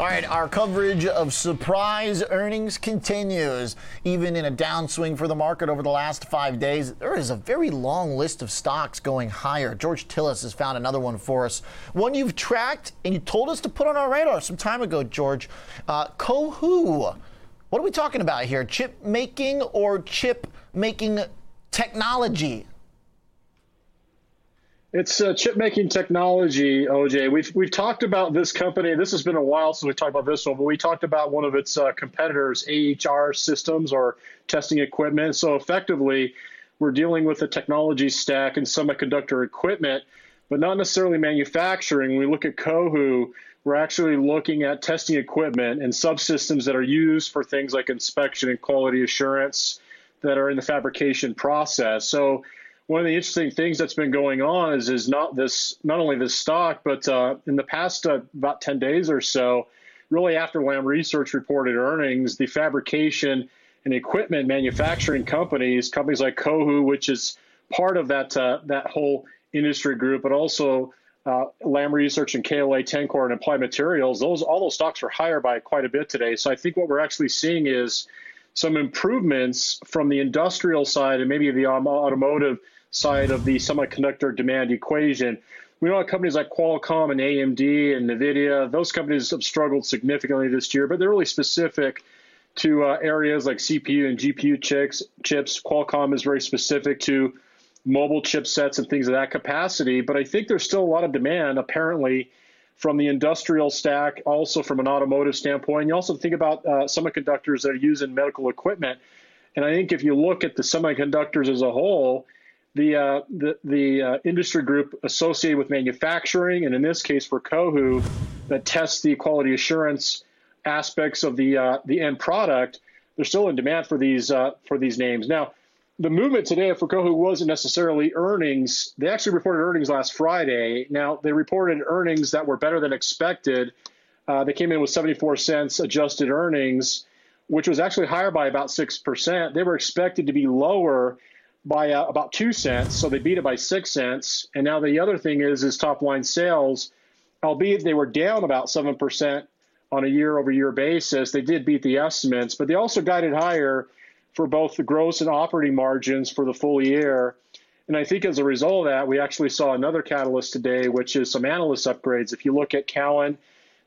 All right, our coverage of surprise earnings continues. Even in a downswing for the market over the last five days, there is a very long list of stocks going higher. George Tsilis has found another one for us. One you've tracked and you told us to put on our radar some time ago, George. Uh, Cohu. What are we talking about here? Chip making or chip making technology? It's uh, chip making technology, OJ. We've we've talked about this company. This has been a while since we talked about this one, but we talked about one of its uh, competitors, Aehr Systems, or testing equipment. So effectively, we're dealing with a technology stack and semiconductor equipment, but not necessarily manufacturing. When we look at Cohu, we're actually looking at testing equipment and subsystems that are used for things like inspection and quality assurance that are in the fabrication process. So one of the interesting things that's been going on is is not this not only this stock, but uh, in the past uh, about 10 days or so, really after Lam Research reported earnings, the fabrication and equipment manufacturing companies, companies like Cohu, which is part of that uh, that whole industry group, but also uh, Lam Research and KLA Tencor and Applied Materials, those all those stocks are higher by quite a bit today. So I think what we're actually seeing is some improvements from the industrial side and maybe the automotive side of the semiconductor demand equation. We know companies like Qualcomm and AMD and NVIDIA, those companies have struggled significantly this year, but they're really specific to uh, areas like CPU and GPU chips. chips. Qualcomm is very specific to mobile chipsets and things of that capacity. But I think there's still a lot of demand, apparently, from the industrial stack, also from an automotive standpoint. You also think about uh, semiconductors that are used in medical equipment. And I think if you look at the semiconductors as a whole, the uh, the, the uh, industry group associated with manufacturing, and in this case for Cohu, that tests the quality assurance aspects of the uh, the end product, they're still in demand for these uh, for these names. Now, the movement today for Cohu wasn't necessarily earnings. They actually reported earnings last Friday. Now they reported earnings that were better than expected. Uh, they came in with 74 cents adjusted earnings, which was actually higher by about six percent. They were expected to be lower by uh, about two cents, so they beat it by six cents. And now the other thing is is top line sales, albeit they were down about seven percent on a year over year basis. They did beat the estimates, but they also guided higher for both the gross and operating margins for the full year. And I think as a result of that, we actually saw another catalyst today, which is some analyst upgrades. If you look at Cowen,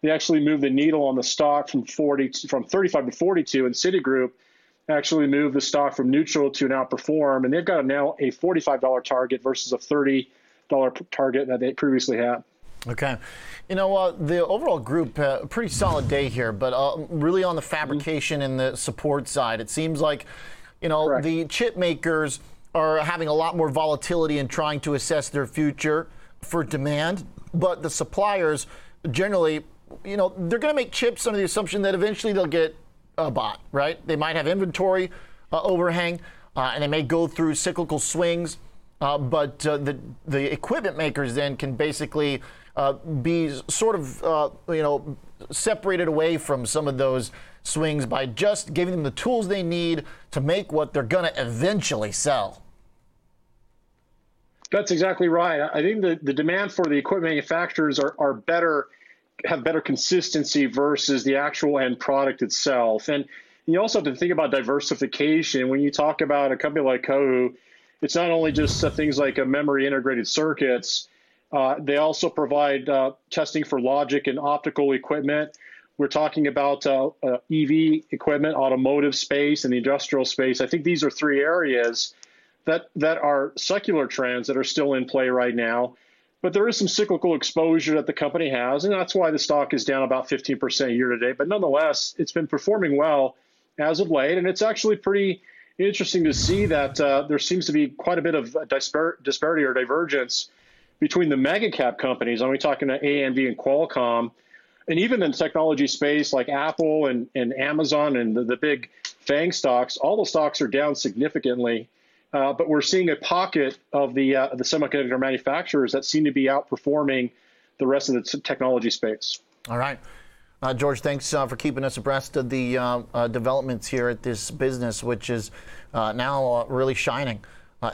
they actually moved the needle on the stock from 40 to, from 35 to 42, and Citigroup actually moved the stock from neutral to an outperform, and they've got now a $45 target versus a $30 target that they previously had. Okay. You know, uh, the overall group, uh, pretty solid day here, but uh, really on the fabrication mm-hmm. and the support side, it seems like, you know, Correct. the chip makers are having a lot more volatility in trying to assess their future for demand, but the suppliers generally, you know, they're going to make chips under the assumption that eventually they'll get a bot, right? They might have inventory uh, overhang, uh, and they may go through cyclical swings. Uh, but uh, the the equipment makers then can basically uh, be sort of uh, you know separated away from some of those swings by just giving them the tools they need to make what they're going to eventually sell. That's exactly right. I think the, the demand for the equipment manufacturers are, are better have better consistency versus the actual end product itself. And you also have to think about diversification. When you talk about a company like Cohu, it's not only just uh, things like a memory integrated circuits. Uh, they also provide uh, testing for logic and optical equipment. We're talking about uh, uh EV equipment, automotive space, and the industrial space. I think these are three areas that that are secular trends that are still in play right now. But there is some cyclical exposure that the company has, and that's why the stock is down about 15% year to date. But nonetheless, it's been performing well as of late, and it's actually pretty interesting to see that uh, there seems to be quite a bit of dispar- disparity or divergence between the mega cap companies. I'm talking to AMD and Qualcomm, and even in the technology space like Apple and, and Amazon and the, the big FANG stocks, all the stocks are down significantly. Uh, but we're seeing a pocket of the uh, the semiconductor manufacturers that seem to be outperforming the rest of the technology space. All right. Uh, George, thanks uh, for keeping us abreast of the uh, uh, developments here at this business, which is now really shining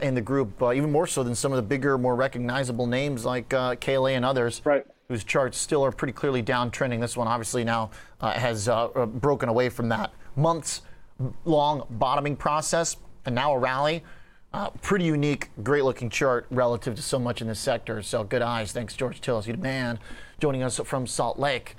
in the group, even more so than some of the bigger, more recognizable names like KLA and others. Right. whose charts still are pretty clearly downtrending. This one obviously now uh, has uh, uh broken away from that months long bottoming process and now a rally. Uh, pretty unique, great looking chart relative to so much in this sector. So good eyes. Thanks, George Tsilis, you man, joining us from Salt Lake.